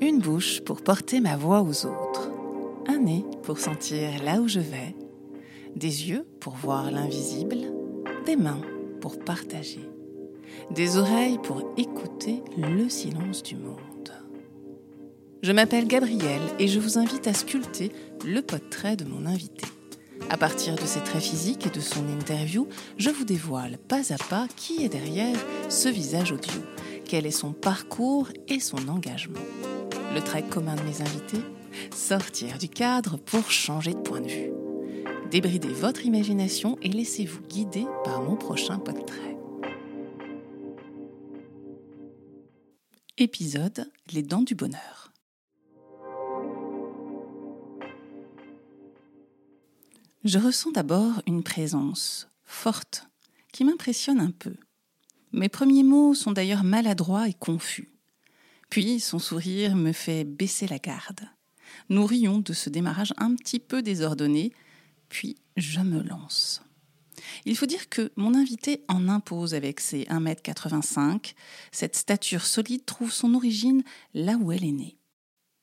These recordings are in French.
Une bouche pour porter ma voix aux autres. Un nez pour sentir là où je vais. Des yeux pour voir l'invisible. Des mains pour partager. Des oreilles pour écouter le silence du monde. Je m'appelle Gabrielle et je vous invite à sculpter le portrait de mon invité. À partir de ses traits physiques et de son interview, je vous dévoile pas à pas qui est derrière ce visage audio, quel est son parcours et son engagement. Le trait commun de mes invités Sortir du cadre pour changer de point de vue. Débridez votre imagination et laissez-vous guider par mon prochain portrait. Épisode Les dents du bonheur. Je ressens d'abord une présence forte qui m'impressionne un peu. Mes premiers mots sont d'ailleurs maladroits et confus. Puis son sourire me fait baisser la garde. Nous rions de ce démarrage un petit peu désordonné, puis je me lance. Il faut dire que mon invité en impose avec ses 1m85. Cette stature solide trouve son origine là où elle est née.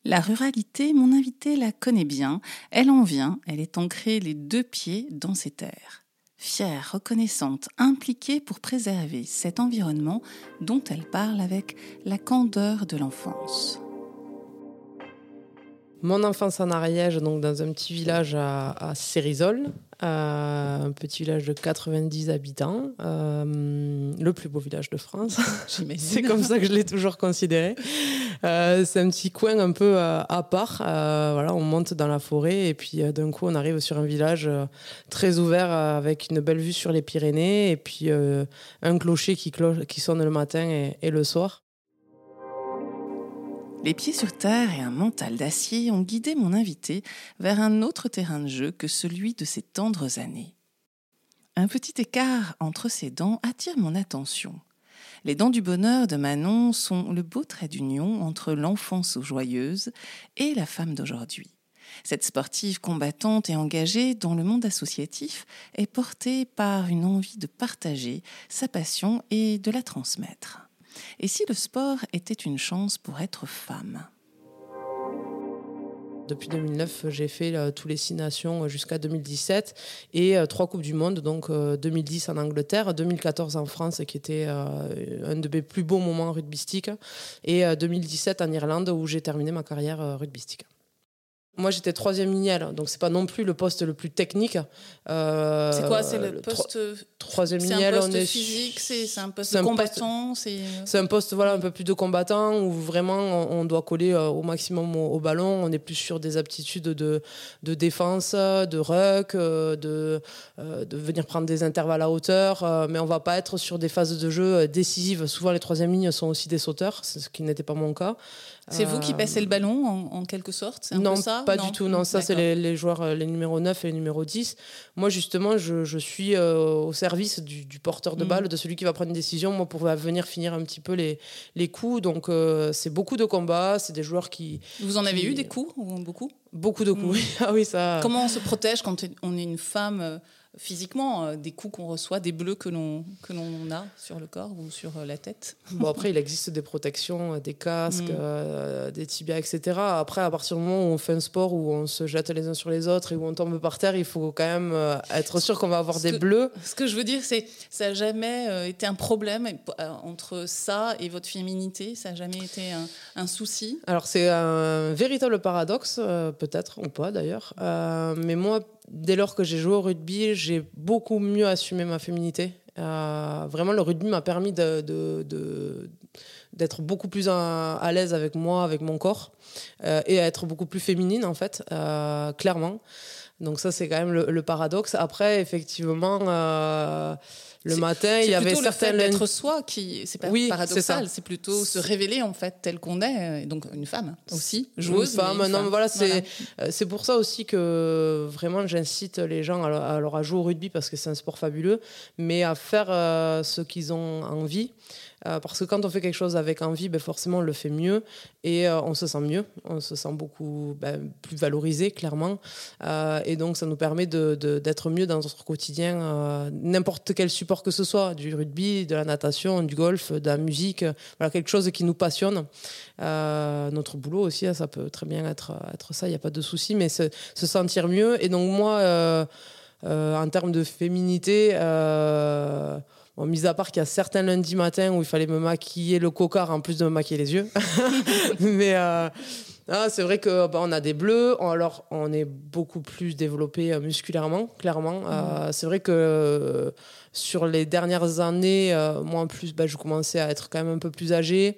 La ruralité, mon invité la connaît bien, elle en vient, elle est ancrée les deux pieds dans ses terres. Fière, reconnaissante, impliquée pour préserver cet environnement dont elle parle avec la candeur de l'enfance. Mon enfance en Ariège, donc dans un petit village à, à Cérisol, euh, un petit village de 90 habitants, euh, le plus beau village de France. c'est comme ça que je l'ai toujours considéré. Euh, c'est un petit coin un peu à part. voilà, on monte dans la forêt et puis d'un coup on arrive sur un village très ouvert avec une belle vue sur les Pyrénées et puis un clocher qui, qui sonne le matin et, et le soir. Les pieds sur terre et un mental d'acier ont guidé mon invité vers un autre terrain de jeu que celui de ses tendres années. Un petit écart entre ses dents attire mon attention. Les dents du bonheur de Manon sont le beau trait d'union entre l'enfance joyeuse et la femme d'aujourd'hui. Cette sportive combattante et engagée dans le monde associatif est portée par une envie de partager sa passion et de la transmettre. Et si le sport était une chance pour être femme? Depuis 2009, j'ai fait euh, tous les six nations euh, jusqu'à 2017 et euh, trois Coupes du Monde, donc 2010 en Angleterre, 2014 en France, qui était un de mes plus beaux moments rugbystique, et 2017 en Irlande, où j'ai terminé ma carrière rugbystique. Moi, j'étais troisième lignelle, donc c'est pas non plus le poste le plus technique. Euh, c'est quoi C'est le poste troisième. C'est un poste physique, c'est un poste de combattant. C'est un poste voilà un peu plus de combattant où vraiment on, doit coller euh, au maximum au, ballon. On est plus sur des aptitudes de, de défense, de ruck, euh, de, de venir prendre des intervalles à hauteur, mais on va pas être sur des phases de jeu décisives. Souvent, les troisième lignes sont aussi des sauteurs, ce qui n'était pas mon cas. C'est vous qui passez le ballon en, quelque sorte? Non, ça pas du tout. Non, ça, c'est les, joueurs, euh, les numéros 9 et les numéros 10. Moi, justement, je, suis euh, au service du, porteur de mm. balle, de celui qui va prendre une décision, moi, pour venir finir un petit peu les, les coups. Donc, euh, c'est beaucoup de combats. C'est des joueurs qui. Vous en avez eu des coups Beaucoup? Beaucoup de coups, mm. ah oui, ça. Comment on se protège quand on est une femme physiquement euh, des coups qu'on reçoit, des bleus que l'on que l'on a sur le corps ou sur euh, la tête. Bon après il existe des protections, euh, des casques, mm. des tibias, etc. Après à partir du moment où on fait un sport où on se jette les uns sur les autres et où on tombe par terre, il faut quand même être sûr qu'on va avoir des bleus. Ce que je veux dire c'est ça n'a jamais été un problème entre ça et votre féminité, ça n'a jamais été un, un souci? Alors c'est un véritable paradoxe peut-être ou pas d'ailleurs, mais moi dès lors que j'ai joué au rugby, j'ai beaucoup mieux assumé ma féminité. Euh, vraiment, le rugby m'a permis d'être beaucoup plus à, l'aise avec moi, avec mon corps, euh, et à être beaucoup plus féminine, en fait, euh, clairement. Donc ça, c'est quand même le, paradoxe. Après, effectivement le matin, il y avait certaines être soi qui c'est pas oui, paradoxal, c'est plutôt se révéler en fait tel qu'on est, donc une femme aussi, joueuse. Une femme, non, voilà, c'est euh, c'est pour ça aussi que vraiment j'incite les gens à, alors à jouer au rugby parce que c'est un sport fabuleux, mais à faire euh, ce qu'ils ont envie. parce que quand on fait quelque chose avec envie, ben forcément on le fait mieux et on se sent mieux, on se sent beaucoup ben, plus valorisé clairement. et donc ça nous permet d'être mieux dans notre quotidien, n'importe quel support que ce soit, du rugby, de la natation, du golf, de la musique, voilà, quelque chose qui nous passionne. notre boulot aussi, hein, ça peut très bien être, ça, il n'y a pas de souci, mais se, se, sentir mieux. Et donc moi, euh, en termes de féminité, euh, mis à part qu'il y a certains lundis matins où il fallait me maquiller le cocard en plus de me maquiller les yeux. Mais euh, ah, c'est vrai que bah, on a des bleus. Alors, on est beaucoup plus développé musculairement, clairement. Mm. c'est vrai que sur les dernières années, moi en plus, bah, je commençais à être quand même un peu plus âgée.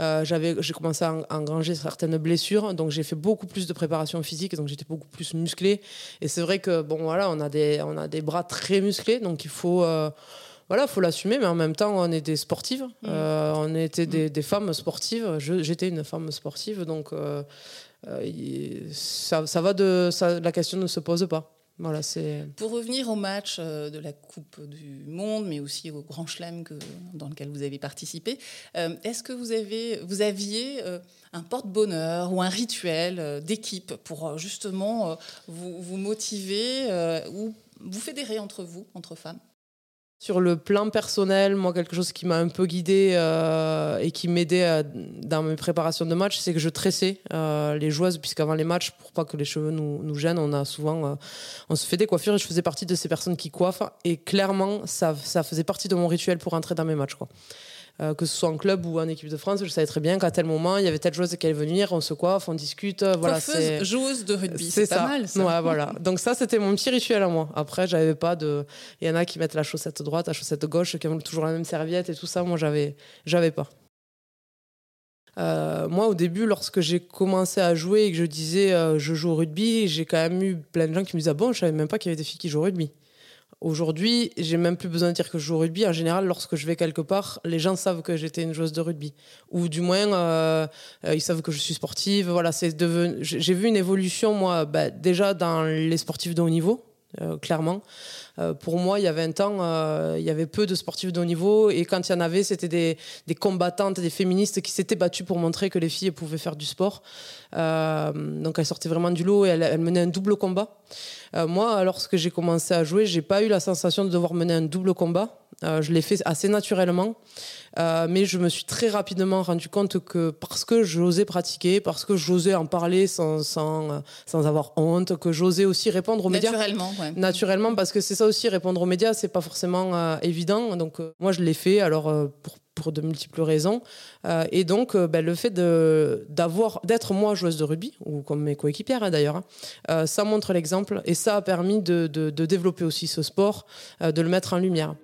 Euh, j'avais, j'ai commencé à engranger certaines blessures, donc j'ai fait beaucoup plus de préparation physique, donc j'étais beaucoup plus musclé. Et c'est vrai que bon voilà, on a des, on a des bras très musclés, donc il faut euh, voilà, faut l'assumer, mais en même temps, on est des sportives. Mmh. Euh, on était des, des, femmes sportives. j'étais une femme sportive, donc ça, ça, va de, ça, la question ne se pose pas. Voilà. Pour revenir au match euh, de la Coupe du Monde, mais aussi au Grand Chelem dans lequel vous avez participé, euh, est-ce que vous, avez, vous aviez euh, un porte-bonheur ou un rituel d'équipe pour justement vous, vous, motiver ou vous fédérer entre vous, entre femmes? Sur le plan personnel, moi, quelque chose qui m'a un peu guidée euh, et qui m'aidait euh, dans mes préparations de match, c'est que je tressais euh, les joueuses, puisqu'avant les matchs, pour pas que les cheveux nous, gênent, on a souvent, on se fait des coiffures et je faisais partie de ces personnes qui coiffent. Et clairement, ça, faisait partie de mon rituel pour entrer dans mes matchs. Euh, que ce soit en club ou en équipe de France, je savais très bien qu'à tel moment, il y avait telle joueuse qui allait venir, on se coiffe, on discute. Euh, voilà, c'est joueuse de rugby, c'est pas mal ça. Ouais, voilà. Donc ça, c'était mon petit rituel à moi. Après, j'avais pas de. Il y en a qui mettent la chaussette droite, la chaussette gauche, qui ont toujours la même serviette et tout ça. Moi, j'avais, j'avais pas. Euh, moi, au début, lorsque j'ai commencé à jouer et que je disais je joue au rugby, j'ai quand même eu plein de gens qui me disaient ah bon, je savais même pas qu'il y avait des filles qui jouent au rugby. Aujourd'hui, j'ai même plus besoin de dire que je joue au rugby. En général, lorsque je vais quelque part, les gens savent que j'étais une joueuse de rugby, ou du moins euh, euh, ils savent que je suis sportive. Voilà, c'est devenu. J'ai vu une évolution moi, bah, déjà dans les sportifs de haut niveau, euh, clairement. pour moi, il y avait un temps, il y avait peu de sportifs de haut niveau, et quand il y en avait, c'était des, combattantes, des féministes qui s'étaient battues pour montrer que les filles pouvaient faire du sport. donc elles sortaient vraiment du lot et elles menaient un double combat. Euh, moi, lorsque j'ai commencé à jouer, j'ai pas eu la sensation de devoir mener un double combat. Euh, je l'ai fait assez naturellement. Euh, mais je me suis très rapidement rendu compte que parce que j'osais pratiquer, parce que j'osais en parler sans, sans, sans avoir honte, que j'osais aussi répondre aux médias. Naturellement, ouais. Naturellement, parce que c'est ça aussi, répondre aux médias, c'est pas forcément évident. Donc, moi, je l'ai fait. Alors, pour pour de multiples raisons. Euh, et donc, euh, ben, le fait d'avoir, d'être moi joueuse de rugby, ou comme mes coéquipières hein, d'ailleurs, hein, euh, ça montre l'exemple et ça a permis de, de, de développer aussi ce sport, de le mettre en lumière.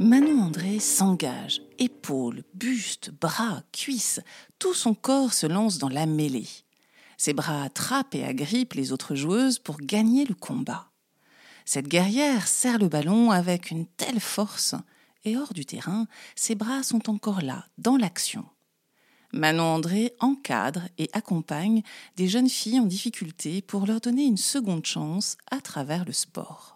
Manon André s'engage, épaules, buste, bras, cuisses, tout son corps se lance dans la mêlée. Ses bras attrapent et agrippent les autres joueuses pour gagner le combat. Cette guerrière serre le ballon avec une telle force, et hors du terrain, ses bras sont encore là, dans l'action. Manon André encadre et accompagne des jeunes filles en difficulté pour leur donner une seconde chance à travers le sport.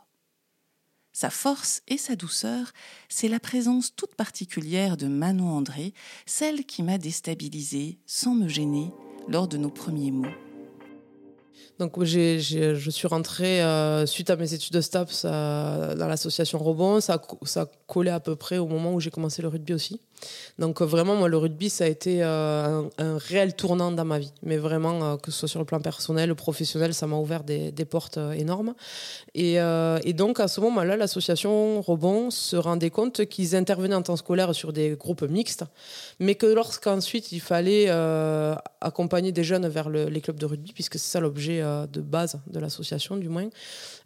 Sa force et sa douceur, c'est la présence toute particulière de Manon André, celle qui m'a déstabilisée sans me gêner lors de nos premiers mots. Donc je suis rentrée euh, suite à mes études de STAPS euh, dans l'association Robon. Ça, ça collait à peu près au moment où j'ai commencé le rugby aussi. Donc euh, vraiment, moi, le rugby, ça a été un, réel tournant dans ma vie. Mais vraiment, que ce soit sur le plan personnel ou professionnel, ça m'a ouvert des, portes énormes. Et, donc à ce moment-là, l'association Robon se rendait compte qu'ils intervenaient en temps scolaire sur des groupes mixtes, mais que lorsqu'ensuite il fallait accompagner des jeunes vers les clubs de rugby, puisque c'est ça l'objet euh, de base de l'association, du moins,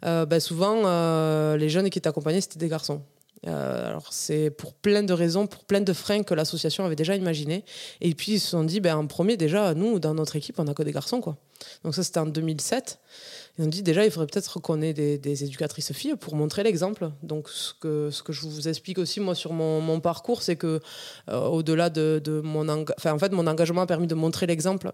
euh, ben souvent, euh, les jeunes qui étaient accompagnés, c'était des garçons. Alors c'est pour plein de raisons, pour plein de freins que l'association avait déjà imaginé. Et puis ils se sont dit, ben, en premier déjà, nous, dans notre équipe, on n'a que des garçons. quoi. Donc ça, c'était en 2007. Et on dit déjà, il faudrait peut-être qu'on ait des, éducatrices filles pour montrer l'exemple. Donc, ce que, ce que je vous explique aussi, moi, sur mon, parcours, c'est que, au-delà de, de, mon, enfin, en fait, mon engagement a permis de montrer l'exemple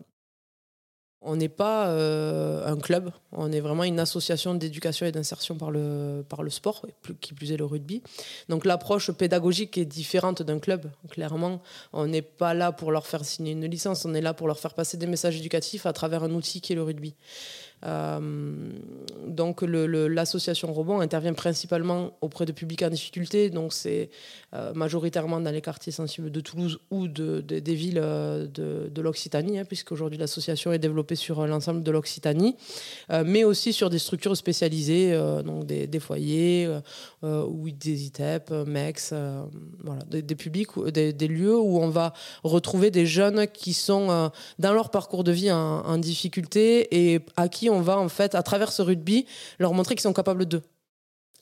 On n'est pas euh, un club, on est vraiment une association d'éducation et d'insertion par le, par le sport, qui plus est le rugby. Donc l'approche pédagogique est différente d'un club, clairement. On n'est pas là pour leur faire signer une licence, on est là pour leur faire passer des messages éducatifs à travers un outil qui est le rugby. Euh, donc l'association Robon intervient principalement auprès de publics en difficulté, donc c'est euh, majoritairement dans les quartiers sensibles de Toulouse ou de, des villes euh, de, l'Occitanie, hein, puisqu'aujourd'hui l'association est développée sur l'ensemble de l'Occitanie, mais aussi sur des structures spécialisées, donc des, foyers ou des ITEP, MEX, voilà, des, publics, des, lieux où on va retrouver des jeunes qui sont dans leur parcours de vie en, en difficulté et à qui on va en fait, à travers ce rugby, leur montrer qu'ils sont capables d'eux.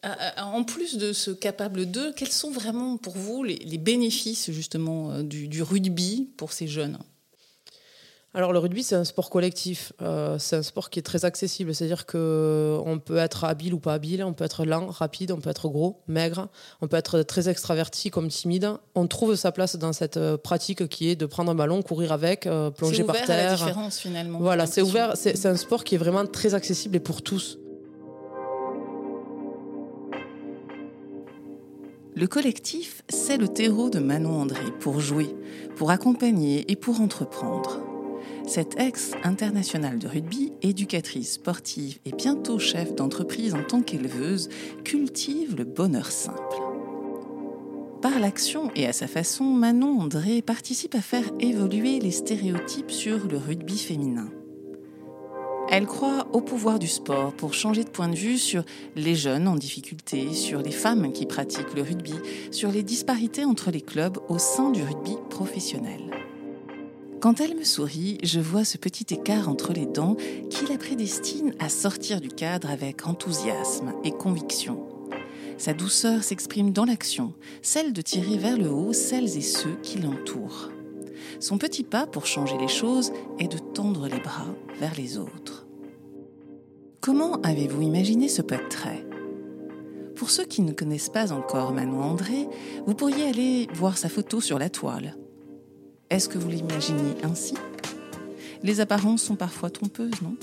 Ah, ah, en plus de ce capable d'eux, quels sont vraiment pour vous les, bénéfices justement euh, du rugby pour ces jeunes? Alors le rugby, c'est un sport collectif. Euh, c'est un sport qui est très accessible. C'est-à-dire qu'on peut être habile ou pas habile, on peut être lent, rapide, on peut être gros, maigre, on peut être très extraverti comme timide. On trouve sa place dans cette euh, pratique qui est de prendre un ballon, courir avec, euh, plonger par terre. C'est la différence finalement. Voilà, c'est ouvert. C'est un sport qui est vraiment très accessible et pour tous. Le collectif, c'est le terreau de Manon André pour jouer, pour accompagner et pour entreprendre. Cette ex-internationale de rugby, éducatrice sportive et bientôt chef d'entreprise en tant qu'éleveuse, cultive le bonheur simple. Par l'action et à sa façon, Manon André participe à faire évoluer les stéréotypes sur le rugby féminin. Elle croit au pouvoir du sport pour changer de point de vue sur les jeunes en difficulté, sur les femmes qui pratiquent le rugby, sur les disparités entre les clubs au sein du rugby professionnel. Quand elle me sourit, je vois ce petit écart entre les dents qui la prédestine à sortir du cadre avec enthousiasme et conviction. Sa douceur s'exprime dans l'action, celle de tirer vers le haut celles et ceux qui l'entourent. Son petit pas pour changer les choses est de tendre les bras vers les autres. Comment avez-vous imaginé ce portrait? Pour ceux qui ne connaissent pas encore Manon André, vous pourriez aller voir sa photo sur la toile. Est-ce que vous l'imaginez ainsi? Les apparences sont parfois trompeuses, non?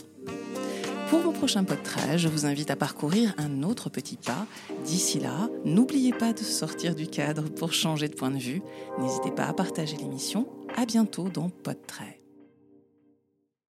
Pour mon prochain portrait, je vous invite à parcourir un autre petit pas. D'ici là, n'oubliez pas de sortir du cadre pour changer de point de vue. N'hésitez pas à partager l'émission. À bientôt dans Podtrait.